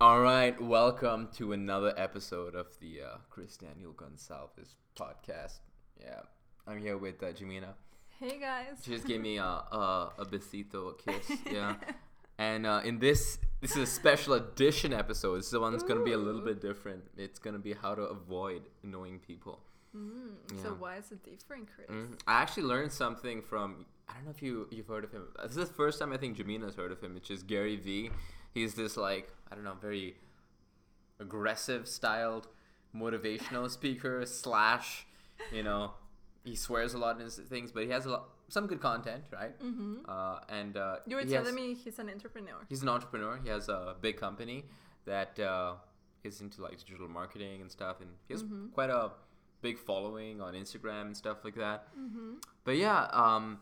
All right, welcome to another episode of the uh, Kris Daniel Gonsalves podcast. Yeah, I'm here with uh, Jamina. Hey guys. She just gave me a a, a besito, a kiss. Yeah, and uh, in this this is a special edition episode. This is the one that's gonna be a little bit different. It's gonna be how to avoid annoying people. Mm, Yeah. So why is it different, Kris? Mhm. I actually learned something from I don't know if you you've heard of him. This is the first time I think Jamina's heard of him, It's just Gary Vee. He's this like I don't know very aggressive styled motivational speaker slash you know he swears a lot in his things, but he has a lot some good content, right? Mm-hmm. Uh, and uh, You were telling has- me he's an entrepreneur. he's an entrepreneur. He has a big company that uh, is into like digital marketing and stuff, and he has Mhm. quite a big following on Instagram and stuff like that. Mm-hmm. But yeah, um,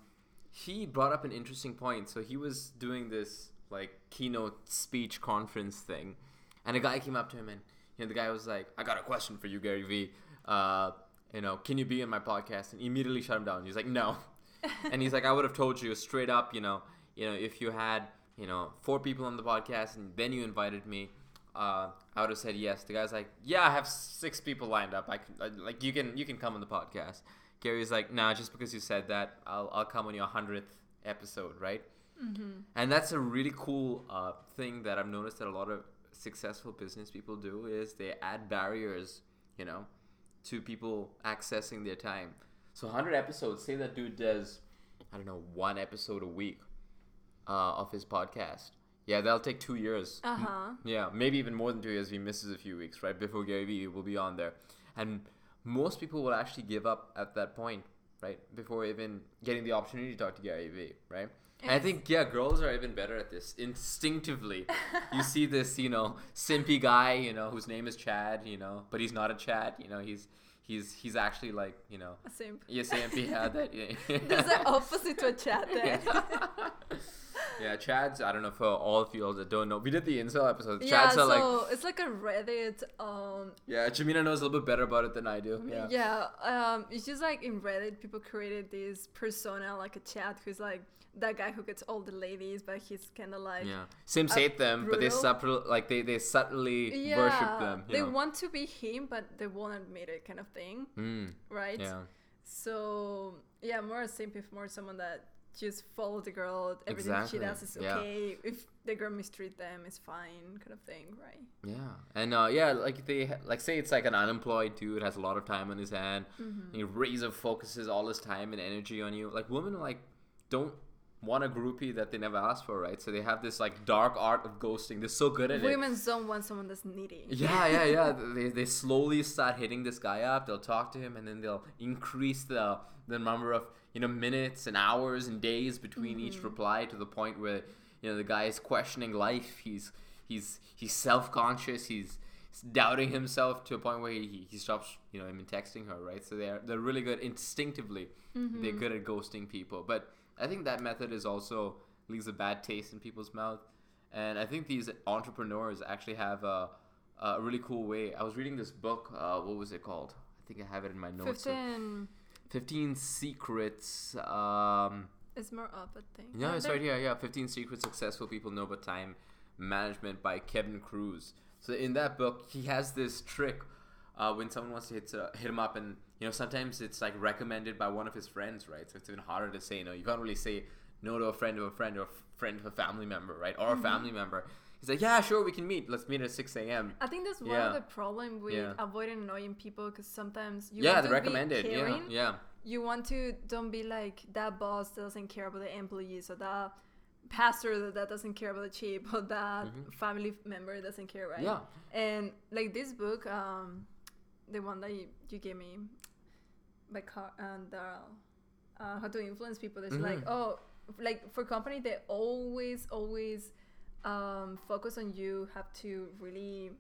he brought up an interesting point. So he was doing this like keynote speech conference thing, and a guy came up to him, and you know the guy was like, "I got a question for you, Gary Vee. Uh, you know, can you be in my podcast?" And he immediately shut him down. He's like, "No," and he's like, "I would have told you straight up. You know, you know, if you had you know four people on the podcast and then you invited me." Uh, I would have said yes. The guy's like, "Yeah, I have six people lined up. I can, I, like, you can, you can come on the podcast." Gary's like, nah, just because you said that, I'll, I'll come on your hundredth episode, right? Mm-hmm. And that's a really cool uh, thing that I've noticed that a lot of successful business people do is they add barriers, you know, to people accessing their time. So 100 episodes, say that dude does, I don't know, one episode a week uh, of his podcast. Yeah, that'll take two years. Uh huh. Yeah, maybe even more than two years if he misses a few weeks, right? Before Gary Vee will be on there. And most people will actually give up at that point, right? Before even getting the opportunity to talk to Gary Vee, right? I think, yeah, girls are even better at this. Instinctively, you see this, you know, simpy guy, you know, whose name is Chad, you know, but he's not a Chad, you know, he's he's he's actually like, you know, Same. yes, simpy had that. Yeah. There's the opposite to a Chad. there. yeah, Chad's. I don't know for all of you all that don't know. We did the incel episode. yeah, Chad's so are like it's like a Reddit. Um, Yeah, Jamina knows a little bit better about it than I do. Yeah. yeah. Um, it's just like in Reddit, people created this persona, like a Chad, who's like that guy who gets all the ladies, but he's kind of like. Yeah. Simps uh, hate them, but they brutal. subtle like they, they subtly worship them. They know? want to be him, but they won't admit it, kind of thing, Mm, right? yeah. So yeah, more a simp if more someone that just follow the girl. Everything Exactly, she does is yeah. okay. If the girl mistreat them, it's fine, kind of thing, right? Yeah. And uh, yeah, like they like say it's like an unemployed dude has a lot of time on his hand. Mm-hmm. He razor focuses all his time and energy on you. Like women like don't want a groupie that they never asked for, right? So they have this like dark art of ghosting. They're so good at it. Women don't want someone that's needy. Yeah, yeah, yeah. they, they slowly start hitting this guy up. They'll talk to him, and then they'll increase the the number of you know minutes and hours and days between each Mm-hmm. reply to the point where you know the guy is questioning life. He's he's he's self conscious. He's doubting himself to a point where he, he stops you know even texting her right so they're they're really good instinctively Mm-hmm. they're good at ghosting people but i think that method is also leaves a bad taste in people's mouth and i think these entrepreneurs actually have a, a really cool way i was reading this book uh, what was it called i think i have it in my notes 15 15 secrets um is more up, I think. yeah, it's right here. Yeah, 15 Secrets Successful People Know About Time Management by Kevin Kruse. So in that book, he has this trick uh, when someone wants to hit, uh, hit him up, and you know sometimes it's like recommended by one of his friends, right? So it's even harder to say no. You can't really say no to a friend of a friend or a friend of a family member, right? Or a family member. He's like, yeah, sure, we can meet. Let's meet at 6 a.m. I think that's one Yeah. of the problem with Yeah. avoiding annoying people because sometimes you yeah, want to recommend be it. Yeah, caring. yeah. You want to don't be like that boss that doesn't care about the employees or that pastor that, doesn't care about the cheap or that Mhm. family member doesn't care, right? Yeah. And like this book, um, the one that you, you gave me by Car- and Daryl, uh, how to influence people. It's like, Mhm. oh, like for company, they always, always um, focus on you. Have to really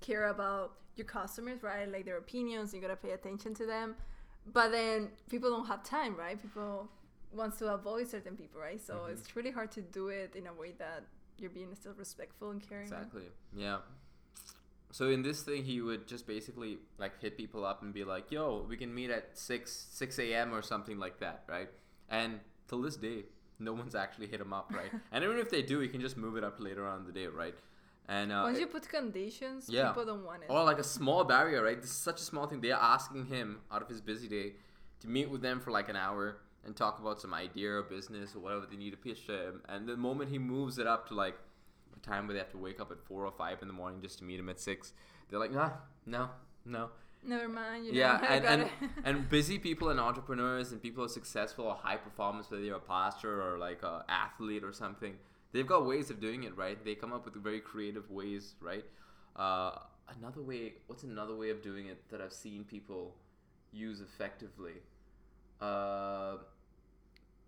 care about your customers, right? Like their opinions. You gotta pay attention to them. But then people don't have time, right? People wants to avoid certain people, right? So Mhm. it's really hard to do it in a way that you're being still respectful and caring. Exactly. Yeah. So in this thing, he would just basically like hit people up and be like, "Yo, we can meet at six six a.m. or something like that, right?" And till this day, no one's actually hit him up, right? and even if they do, he can just move it up later on in the day, right? And uh, Once you put conditions, Yeah. people don't want it. or like a small barrier, right? This is such a small thing. They're asking him out of his busy day to meet with them for like an hour and talk about some idea or business or whatever they need to pitch to him. And the moment he moves it up to like time where they have to wake up at four or five in the morning just to meet him at six, they're like, nah, no, no. Never mind. You Yeah, and and, and busy people and entrepreneurs and people who are successful or high performance, whether you're a pastor or like a athlete or something, they've got ways of doing it, right? They come up with very creative ways, right? Uh, another way, what's another way of doing it that I've seen people use effectively? Uh,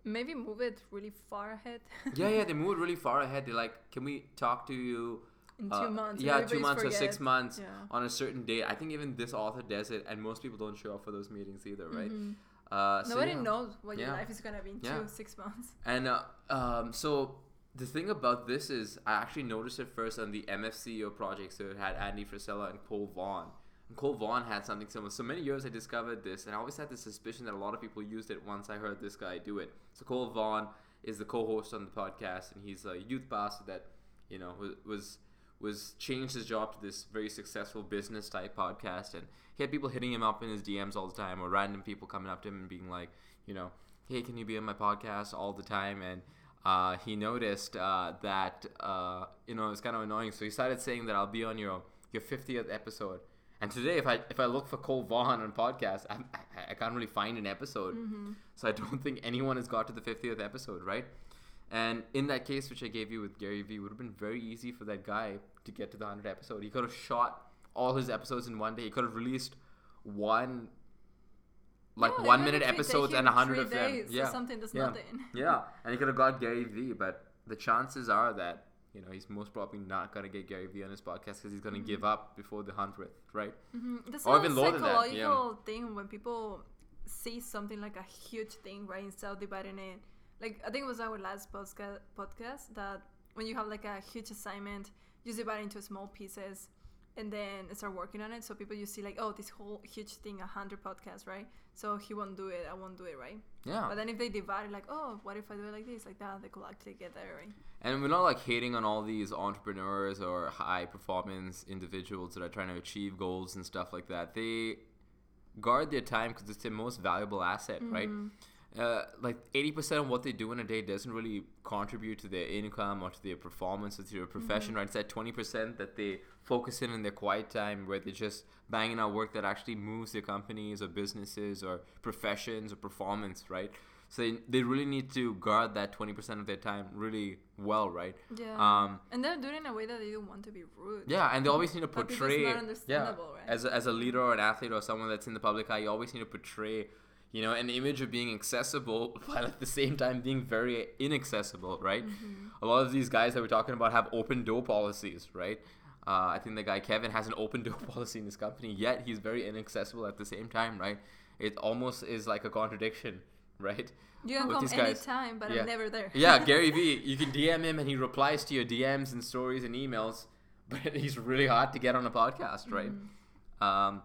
Maybe move it really far ahead. yeah, yeah, they move really far ahead. They're like, can we talk to you? In uh, two months. Yeah, two months or six months Yeah. on a certain date. I think even this author does it, and most people don't show up for those meetings either, right? Mhm. Uh, so Nobody yeah. knows what your life is gonna be in Yeah. two, six months. And uh, um, so the thing about this is, I actually noticed it first on the MFCEO project. So it had Andy Frisella and Cole Vaughn. And Cole Vaughn had something similar. So many years I discovered this, and I always had the suspicion that a lot of people used it once I heard this guy do it. So Cole Vaughn is the co-host on the podcast, and he's a youth pastor that you know was was, was changed his job to this very successful business type podcast, and he had people hitting him up in his DMs all the time, or random people coming up to him and being like, you know, hey, can you be on my podcast all the time? And uh, he noticed uh, that uh, you know it's kind of annoying, so he started saying that I'll be on your your 50th episode. And today, if I if I look for Cole Vaughn on podcast, I, I, I can't really find an episode. Mm-hmm. So I don't think anyone has got to the 50th episode, right? And in that case, which I gave you with Gary Vee, would have been very easy for that guy to get to the 100th episode. He could have shot all his episodes in one day. He could have released one, like one minute if it take episodes and a hundred three of them. Yeah, something that's yeah. nothing. yeah, and he could have got Gary Vee, but the chances are that you know he's most probably not gonna get Gary Vee on his podcast because he's gonna Mm-hmm. give up before the hundredth, right? hmm That's Or even lower than that, yeah. thing when people see something like a huge thing, right? Instead of dividing it, like I think it was our last podcast podcast that when you have like a huge assignment, you divide it into small pieces and then start working on it. So people you see like, oh, this whole huge thing, a hundred podcasts, right? So he won't do it, I won't do it, right? Yeah. But then if they divide it, like, oh, what if I do it like this, like that, they could actually get there, right? And we're not like hating on all these entrepreneurs or high performance individuals that are trying to achieve goals and stuff like that. They guard their time because it's their most valuable asset, right? Mm-hmm. Uh, like 80% of what they do in a day doesn't really contribute to their income or to their performance or to their profession, right? It's that 20% that they focus in in their quiet time where they're just banging out work that actually moves their companies or businesses or professions or performance, right? So they, they really need to guard that 20% of their time really well, right? Yeah. Um, and they're doing it in a way that they don't want to be rude. yeah, and they always need to But because it's portray. Yeah, right? as a, as a leader or an athlete or someone that's in the public eye, you always need to portray, you know, an image of being accessible while at the same time being very inaccessible, right? Mm-hmm. A lot of these guys that we're talking about have open door policies, right? Uh, I think the guy Kevin has an open door policy in his company, yet he's very inaccessible at the same time, right? It almost is like a contradiction, right? You can with come anytime, but Yeah. I'm never there. yeah, Gary Vee, you can DM him and he replies to your DMs and stories and emails, but he's really hard to get on a podcast, right? Mm-hmm. Um,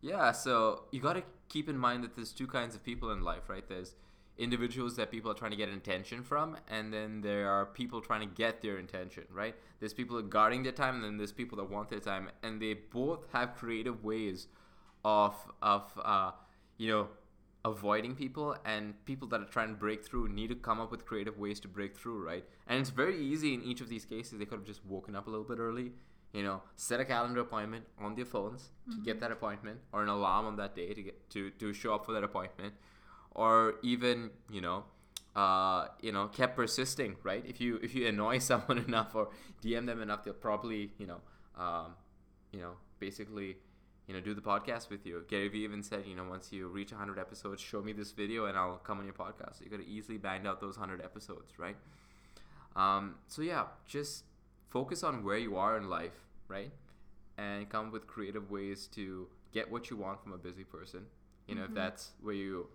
yeah, so you got to keep in mind that there's two kinds of people in life, right? There's individuals that people are trying to get attention from, and then there are people trying to get their attention, right? There's people that are guarding their time, and then there's people that want their time, and they both have creative ways of of uh, you know avoiding people and people that are trying to break through need to come up with creative ways to break through right and it's very easy in each of these cases they could have just woken up a little bit early you know set a calendar appointment on their phones to get that appointment or an alarm on that day to get to to show up for that appointment or even you know uh, you know kept persisting right? If you if you annoy someone enough or dm them enough they'll probably you know um, you know basically you know do the podcast with you. Gary vee even said you know once you reach 100 episodes show me this video and i'll come on your podcast. So you could easily banged out those 100 episodes right? Um, so yeah just focus on where you are in life right and come up with creative ways to get what you want from a busy person you know if Mhm. that's where you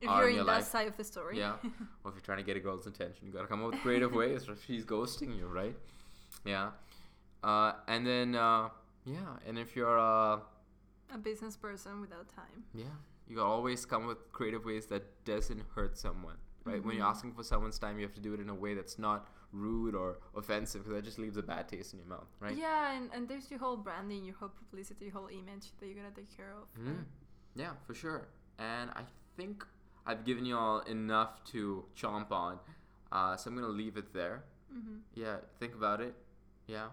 If are you're in in your that life. side of the story. yeah or if you're trying to get a girl's attention you gotta come up with creative ways or if she's ghosting you right yeah uh, and then uh, yeah and if you're uh, a business person without time. yeah you gotta always come with creative ways that doesn't hurt someone right when you're Mhm. asking for someone's time you have to do it in a way that's not rude or offensive because that just leaves a bad taste in your mouth, right? Yeah, and, and there's your whole branding, your whole publicity, your whole image that you're gonna take care of. Mm. Yeah, for sure. And I think I've given you all enough to chomp on. Uh, so I'm gonna leave it there. Mm-hmm. Yeah, think about it. Yeah,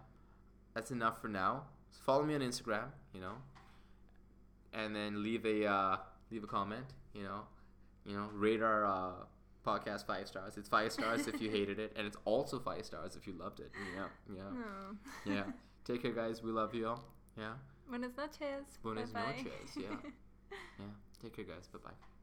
that's enough for now. So follow me on Instagram, you know, and then leave a uh, leave a comment. You know, you know, rate our uh, podcast five stars. It's five stars if you hated it, and it's also five stars if you loved it. Yeah, yeah, No. yeah. Take care, guys. We love you all. Yeah. Buenas noches. Buenas Bye-bye. noches. Yeah. Yeah. Take care, guys. Bye bye.